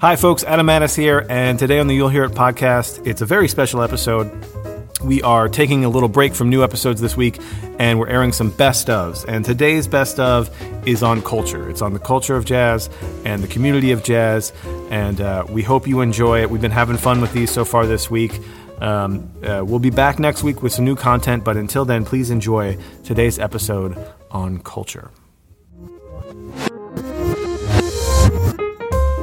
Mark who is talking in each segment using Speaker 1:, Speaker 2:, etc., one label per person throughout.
Speaker 1: Hi, folks. Adam Maness here, and today on the You'll Hear It podcast, it's a very special episode. We are taking a little break from new episodes this week, and we're airing some best ofs. And today's best of is on culture. It's on the culture of jazz and the community of jazz, and uh, we hope you enjoy it. We've been having fun with these so far this week. Um, uh, we'll be back next week with some new content, but until then, please enjoy today's episode on culture.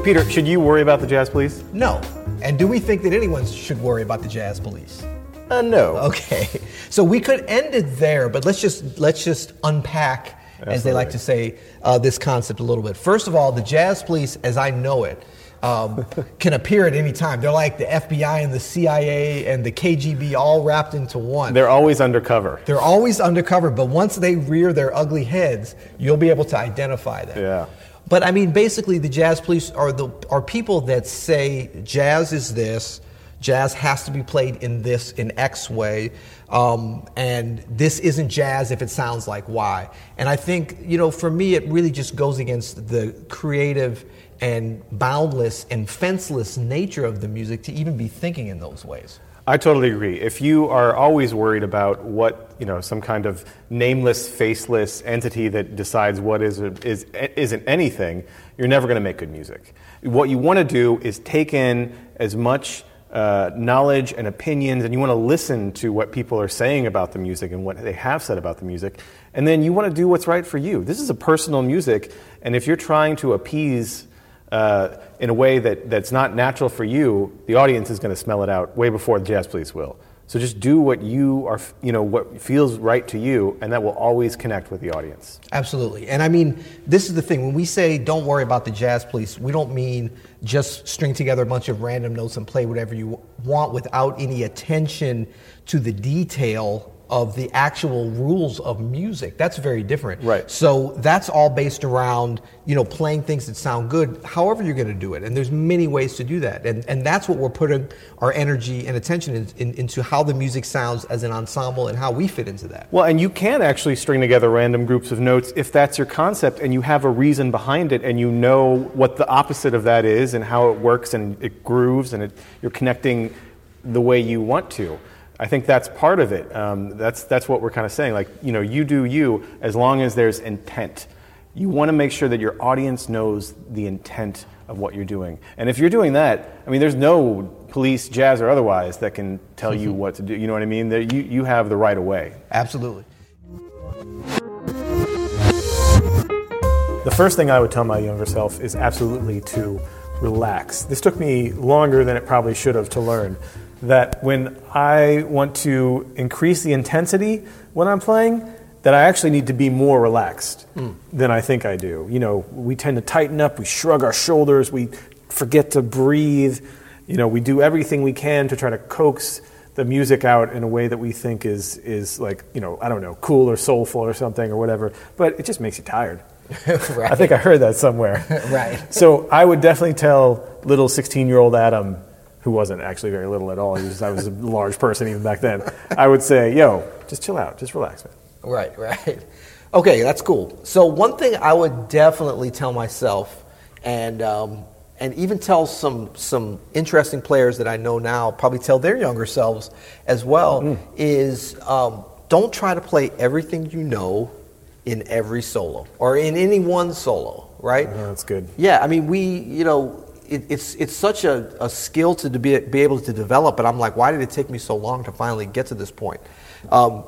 Speaker 1: Peter, should you worry about the Jazz Police?
Speaker 2: No. And do we think that anyone should worry about the Jazz Police?
Speaker 1: Uh, no.
Speaker 2: Okay. So we could end it there, but let's just let's just unpack, as they like to say, uh, this concept a little bit. First of all, the Jazz Police, as I know it, um, can appear at any time. They're like the FBI and the CIA and the KGB all wrapped into one.
Speaker 1: They're always undercover.
Speaker 2: They're always undercover, but once they rear their ugly heads, you'll be able to identify them.
Speaker 1: Yeah.
Speaker 2: But I mean, basically, the jazz police are the are people that say jazz is this, jazz has to be played in this in X way, um, and this isn't jazz if it sounds like Y. And I think you know, for me, it really just goes against the creative and boundless and fenceless nature of the music to even be thinking in those ways.
Speaker 1: I totally agree. If you are always worried about what, you know, some kind of nameless, faceless entity that decides what is, is, isn't anything, you're never going to make good music. What you want to do is take in as much uh, knowledge and opinions, and you want to listen to what people are saying about the music and what they have said about the music, and then you want to do what's right for you. This is a personal music, and if you're trying to appease uh, in a way that, that's not natural for you, the audience is going to smell it out way before the jazz police will. So just do what you are, you know, what feels right to you, and that will always connect with the audience.
Speaker 2: Absolutely. And I mean, this is the thing. When we say don't worry about the jazz police, we don't mean just string together a bunch of random notes and play whatever you want without any attention to the detail of the actual rules of music. That's very different.
Speaker 1: Right.
Speaker 2: So that's all based around, you know, playing things that sound good, however you're going to do it. And there's many ways to do that. And, and that's what we're putting our energy and attention in, in, into how the music sounds as an ensemble and how we fit into that.
Speaker 1: Well, and you can actually string together random groups of notes if that's your concept and you have a reason behind it and you know what the opposite of that is and how it works and it grooves and it, you're connecting the way you want to. I think that's part of it. Um, that's, that's what we're kind of saying. Like, you know, you do you as long as there's intent. You want to make sure that your audience knows the intent of what you're doing. And if you're doing that, I mean, there's no police, jazz, or otherwise that can tell you what to do. You know what I mean? you, you have the right of way.
Speaker 2: Absolutely.
Speaker 1: The first thing I would tell my younger self is absolutely to relax. This took me longer than it probably should have to learn that when I want to increase the intensity when I'm playing, that I actually need to be more relaxed mm. than I think I do. You know, we tend to tighten up, we shrug our shoulders, we forget to breathe. You know, we do everything we can to try to coax the music out in a way that we think is is like, you know, I don't know, cool or soulful or something or whatever, but it just makes you tired. right. I think I heard that somewhere.
Speaker 2: right.
Speaker 1: So I would definitely tell little 16-year-old Adam who wasn't actually very little at all. Was, I was a large person even back then. I would say, yo, just chill out, just relax, man.
Speaker 2: Right, right. Okay, that's cool. So one thing I would definitely tell myself, and um, and even tell some some interesting players that I know now, probably tell their younger selves as well, mm. is um, don't try to play everything you know in every solo or in any one solo. Right?
Speaker 1: Oh, that's good.
Speaker 2: Yeah, I mean, we, you know, it, it's it's such a, a skill to, be, be able to develop, but I'm like, why did it take me so long to finally get to this point? Um,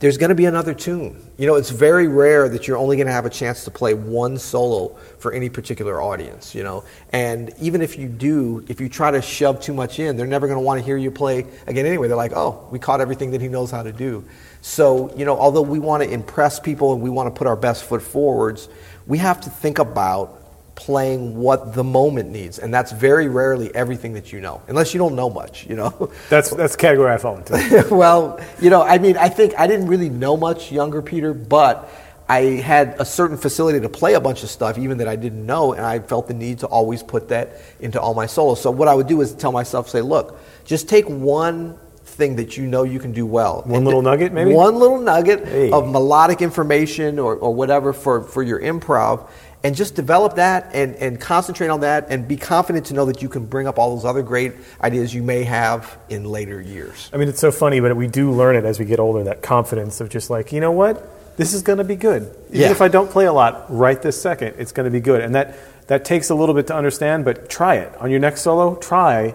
Speaker 2: there's going to be another tune. You know, it's very rare that you're only going to have a chance to play one solo for any particular audience, you know. And even if you do, if you try to shove too much in, they're never going to want to hear you play again anyway. They're like, oh, we caught everything that he knows how to do. So, you know, although we want to impress people and we want to put our best foot forwards, we have to think about playing what the moment needs, and that's very rarely everything that you know, unless you don't know much. You know.
Speaker 1: That's that's the category I fall into.
Speaker 2: well, you know, I mean, I think I didn't really know much younger Peter, but I had a certain facility to play a bunch of stuff, even that I didn't know, and I felt the need to always put that into all my solos. So what I would do is tell myself, say, look, just take one thing that you know you can do well.
Speaker 1: One and little nugget, maybe?
Speaker 2: One little nugget hey. of melodic information or, or whatever for, for your improv, and just develop that and, and concentrate on that and be confident to know that you can bring up all those other great ideas you may have in later years.
Speaker 1: I mean, it's so funny, but we do learn it as we get older that confidence of just like, you know what? This is going to be good. Even
Speaker 2: Yeah.
Speaker 1: if I don't play a lot right this second, it's going to be good. And that, that takes a little bit to understand, but try it. On your next solo, try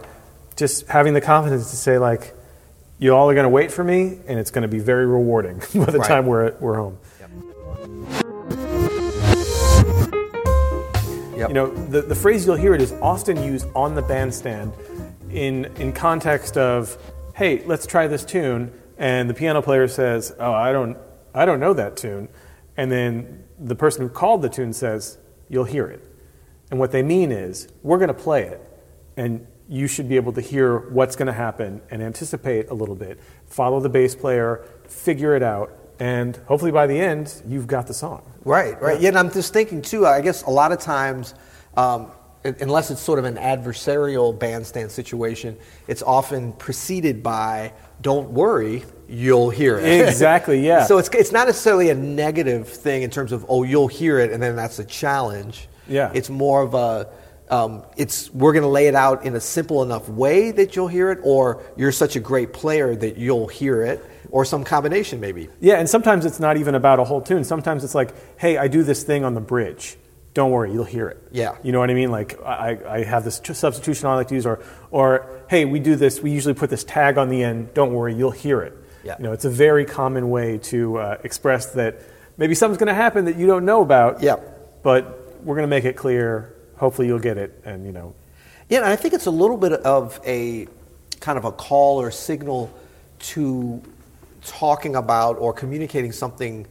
Speaker 1: just having the confidence to say, like, you all are going to wait for me, and it's going to be very rewarding by the
Speaker 2: Right.
Speaker 1: time we're, we're home.
Speaker 2: Yep.
Speaker 1: You know, the, the phrase you'll hear it is often used on the bandstand in, in context of, hey, let's try this tune. And the piano player says, oh, I don't, I don't know that tune. And then the person who called the tune says, you'll hear it. And what they mean is, we're going to play it. And you should be able to hear what's going to happen and anticipate a little bit. Follow the bass player, figure it out. And hopefully by the end, you've got the song.
Speaker 2: Right, right. Yeah, and I'm just thinking too. I guess a lot of times, um, unless it's sort of an adversarial bandstand situation, it's often preceded by "Don't worry, you'll hear it."
Speaker 1: Exactly, yeah.
Speaker 2: so it's it's not necessarily a negative thing in terms of oh you'll hear it and then that's a challenge.
Speaker 1: Yeah.
Speaker 2: It's more of a um, it's we're going to lay it out in a simple enough way that you'll hear it, or you're such a great player that you'll hear it, or some combination maybe.
Speaker 1: Yeah, and sometimes it's not even about a whole tune. Sometimes it's like, hey, I do this thing on the bridge. Don't worry, you'll hear it.
Speaker 2: Yeah.
Speaker 1: You know what I mean? Like, I, I have this substitution I like to use, or, or, hey, we do this, we usually put this tag on the end. Don't worry, you'll hear it.
Speaker 2: Yeah.
Speaker 1: You know, it's a very common way to uh, express that maybe something's going to happen that you don't know about.
Speaker 2: Yeah.
Speaker 1: But we're going to make it clear. Hopefully you'll get it, and, you know,
Speaker 2: Yeah, I think it's a little bit of a kind of a call or signal to talking about or communicating something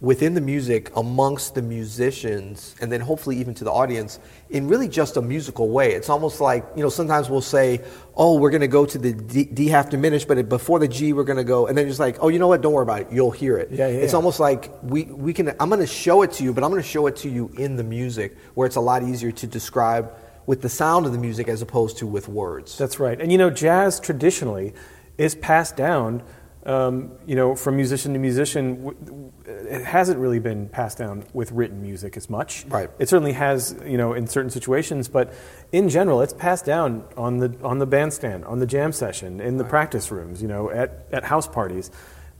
Speaker 2: within the music amongst the musicians and then hopefully even to the audience in really just a musical way. It's almost like, you know, sometimes we'll say, oh, we're going to go to the D, D half diminished, but before the G, we're going to go, and then it's like, oh, you know what, don't worry about it, you'll hear it.
Speaker 1: Yeah, yeah,
Speaker 2: It's
Speaker 1: yeah.
Speaker 2: almost like we, we can, I'm going to show it to you, but I'm going to show it to you in the music where it's a lot easier to describe with the sound of the music as opposed to with words.
Speaker 1: That's right. And you know, jazz traditionally is passed down, um, you know, from musician to musician. It hasn't really been passed down with written music as much.
Speaker 2: Right.
Speaker 1: It certainly has, you know, in certain situations, but in general, it's passed down on the on the bandstand, on the jam session, in the practice rooms, you know, at, at house parties.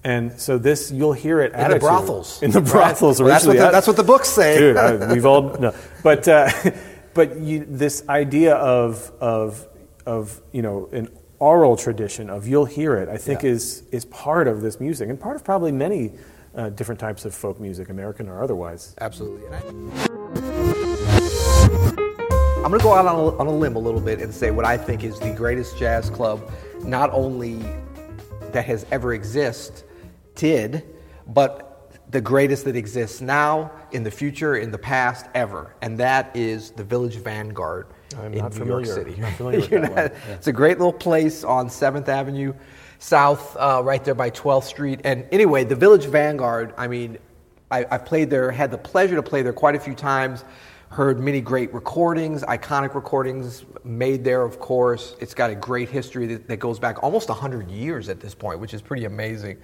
Speaker 1: And so this, you'll hear it
Speaker 2: In the brothels.
Speaker 1: In the
Speaker 2: Right.
Speaker 1: brothels,
Speaker 2: Well, that's what
Speaker 1: originally.
Speaker 2: the- that's what the books say.
Speaker 1: Dude, I, we've all no, but uh, but you, this idea of of of you know an oral tradition of you'll hear it, I think
Speaker 2: Yeah.
Speaker 1: is is part of this music and part of probably many uh, different types of folk music, American or otherwise.
Speaker 2: Absolutely. And I- I'm going to go out on a, on a limb a little bit and say what I think is the greatest jazz club, not only that has ever existed, did, but the greatest that exists now, in the future, in the past, ever. And that is the Village Vanguard
Speaker 1: I'm
Speaker 2: in
Speaker 1: not
Speaker 2: New
Speaker 1: familiar-
Speaker 2: York City.
Speaker 1: not familiar with
Speaker 2: You're
Speaker 1: that one.
Speaker 2: not- It's a great little place on 7th Avenue South, uh, right there by 12th Street. And anyway, the Village Vanguard, I mean, I, I've played there, had the pleasure to play there quite a few times, heard many great recordings, iconic recordings made there, of course. It's got a great history that, that goes back almost 100 years at this point, which is pretty amazing.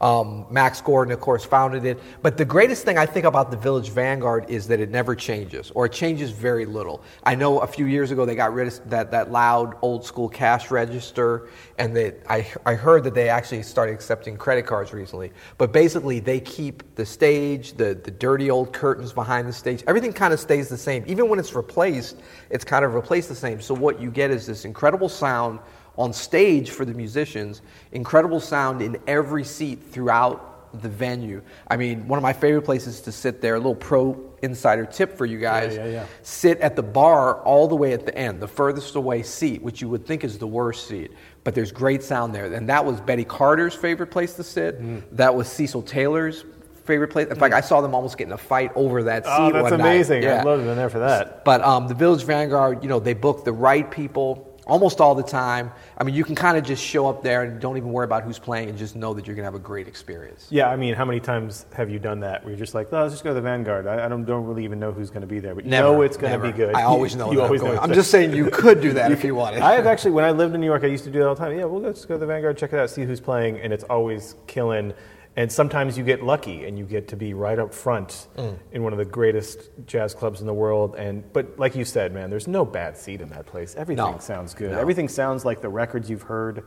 Speaker 2: Um, Max Gordon, of course, founded it. But the greatest thing I think about the Village Vanguard is that it never changes, or it changes very little. I know a few years ago they got rid of that, that loud old school cash register, and that I, I heard that they actually started accepting credit cards recently. But basically, they keep the stage, the, the dirty old curtains behind the stage, everything kind of stays the same. Even when it's replaced, it's kind of replaced the same. So what you get is this incredible sound on stage for the musicians, incredible sound in every seat throughout the venue. I mean, one of my favorite places to sit there, a little pro insider tip for you guys.
Speaker 1: yeah, yeah.
Speaker 2: Sit at the bar all the way at the end, the furthest away seat, which you would think is the worst seat. But there's great sound there. And that was Betty Carter's favorite place to sit.
Speaker 1: Mm.
Speaker 2: That was Cecil Taylor's favorite place. In fact, I saw them almost get in a fight over that seat.
Speaker 1: Oh, that's
Speaker 2: one night.
Speaker 1: amazing!
Speaker 2: Yeah.
Speaker 1: I'd love to have been there for that.
Speaker 2: But um, the Village Vanguard, you know, they book the right people almost all the time. I mean, you can kind of just show up there and don't even worry about who's playing and just know that you're going to have a great experience.
Speaker 1: Yeah, I mean, how many times have you done that? Where you're just like, oh, let's just go to the Vanguard. I, I don't, don't really even know who's going to be there, but you know it's going to be good.
Speaker 2: I always know.
Speaker 1: You
Speaker 2: that I'm,
Speaker 1: always know.
Speaker 2: I'm just saying you could do that if you wanted.
Speaker 1: I have actually, when I lived in New York, I used to do that all the time. Yeah, we'll go, just go to the Vanguard, check it out, see who's playing, and it's always killing. And sometimes you get lucky and you get to be right up front
Speaker 2: Mm.
Speaker 1: in one of the greatest jazz clubs in the world. And but like you said, man, there's no bad seat in that place. Everything
Speaker 2: No.
Speaker 1: sounds good.
Speaker 2: No.
Speaker 1: Everything sounds like the records you've heard.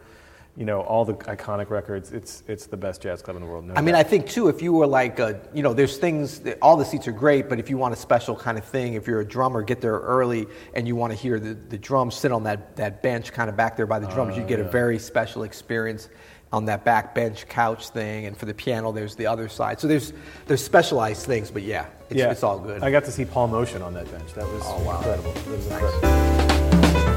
Speaker 1: You know, all the iconic records. It's it's the best jazz club in the world. no
Speaker 2: I mean,
Speaker 1: doubt.
Speaker 2: I think too, if you were like, a, you know, there's things, that, all the seats are great, but if you want a special kind of thing, if you're a drummer, get there early and you want to hear the, the drums, sit on that, that bench kind of back there by the drums, you get a very special experience on that back bench couch thing. And for the piano, there's the other side. So there's, there's specialized things, but yeah, it's,
Speaker 1: yeah,
Speaker 2: it's all good.
Speaker 1: I got to see Paul Motian on that bench. That was
Speaker 2: Oh, wow.
Speaker 1: incredible. That was
Speaker 2: Nice.
Speaker 1: incredible.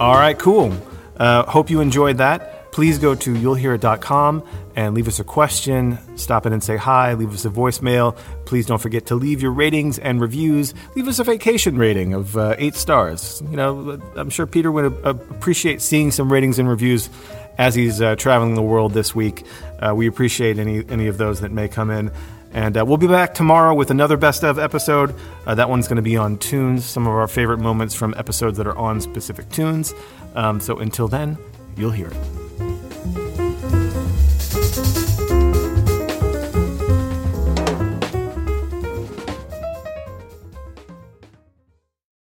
Speaker 1: All right, cool. Uh, hope you enjoyed that. Please go to you'llhearit.com and leave us a question. Stop in and say hi. Leave us a voicemail. Please don't forget to leave your ratings and reviews. Leave us a vacation rating of uh, eight stars. You know, I'm sure Peter would appreciate seeing some ratings and reviews as he's uh, traveling the world this week. Uh, we appreciate any any of those that may come in. And uh, we'll be back tomorrow with another best of episode. Uh, that one's going to be on tunes, some of our favorite moments from episodes that are on specific tunes. Um, so until then, you'll hear it.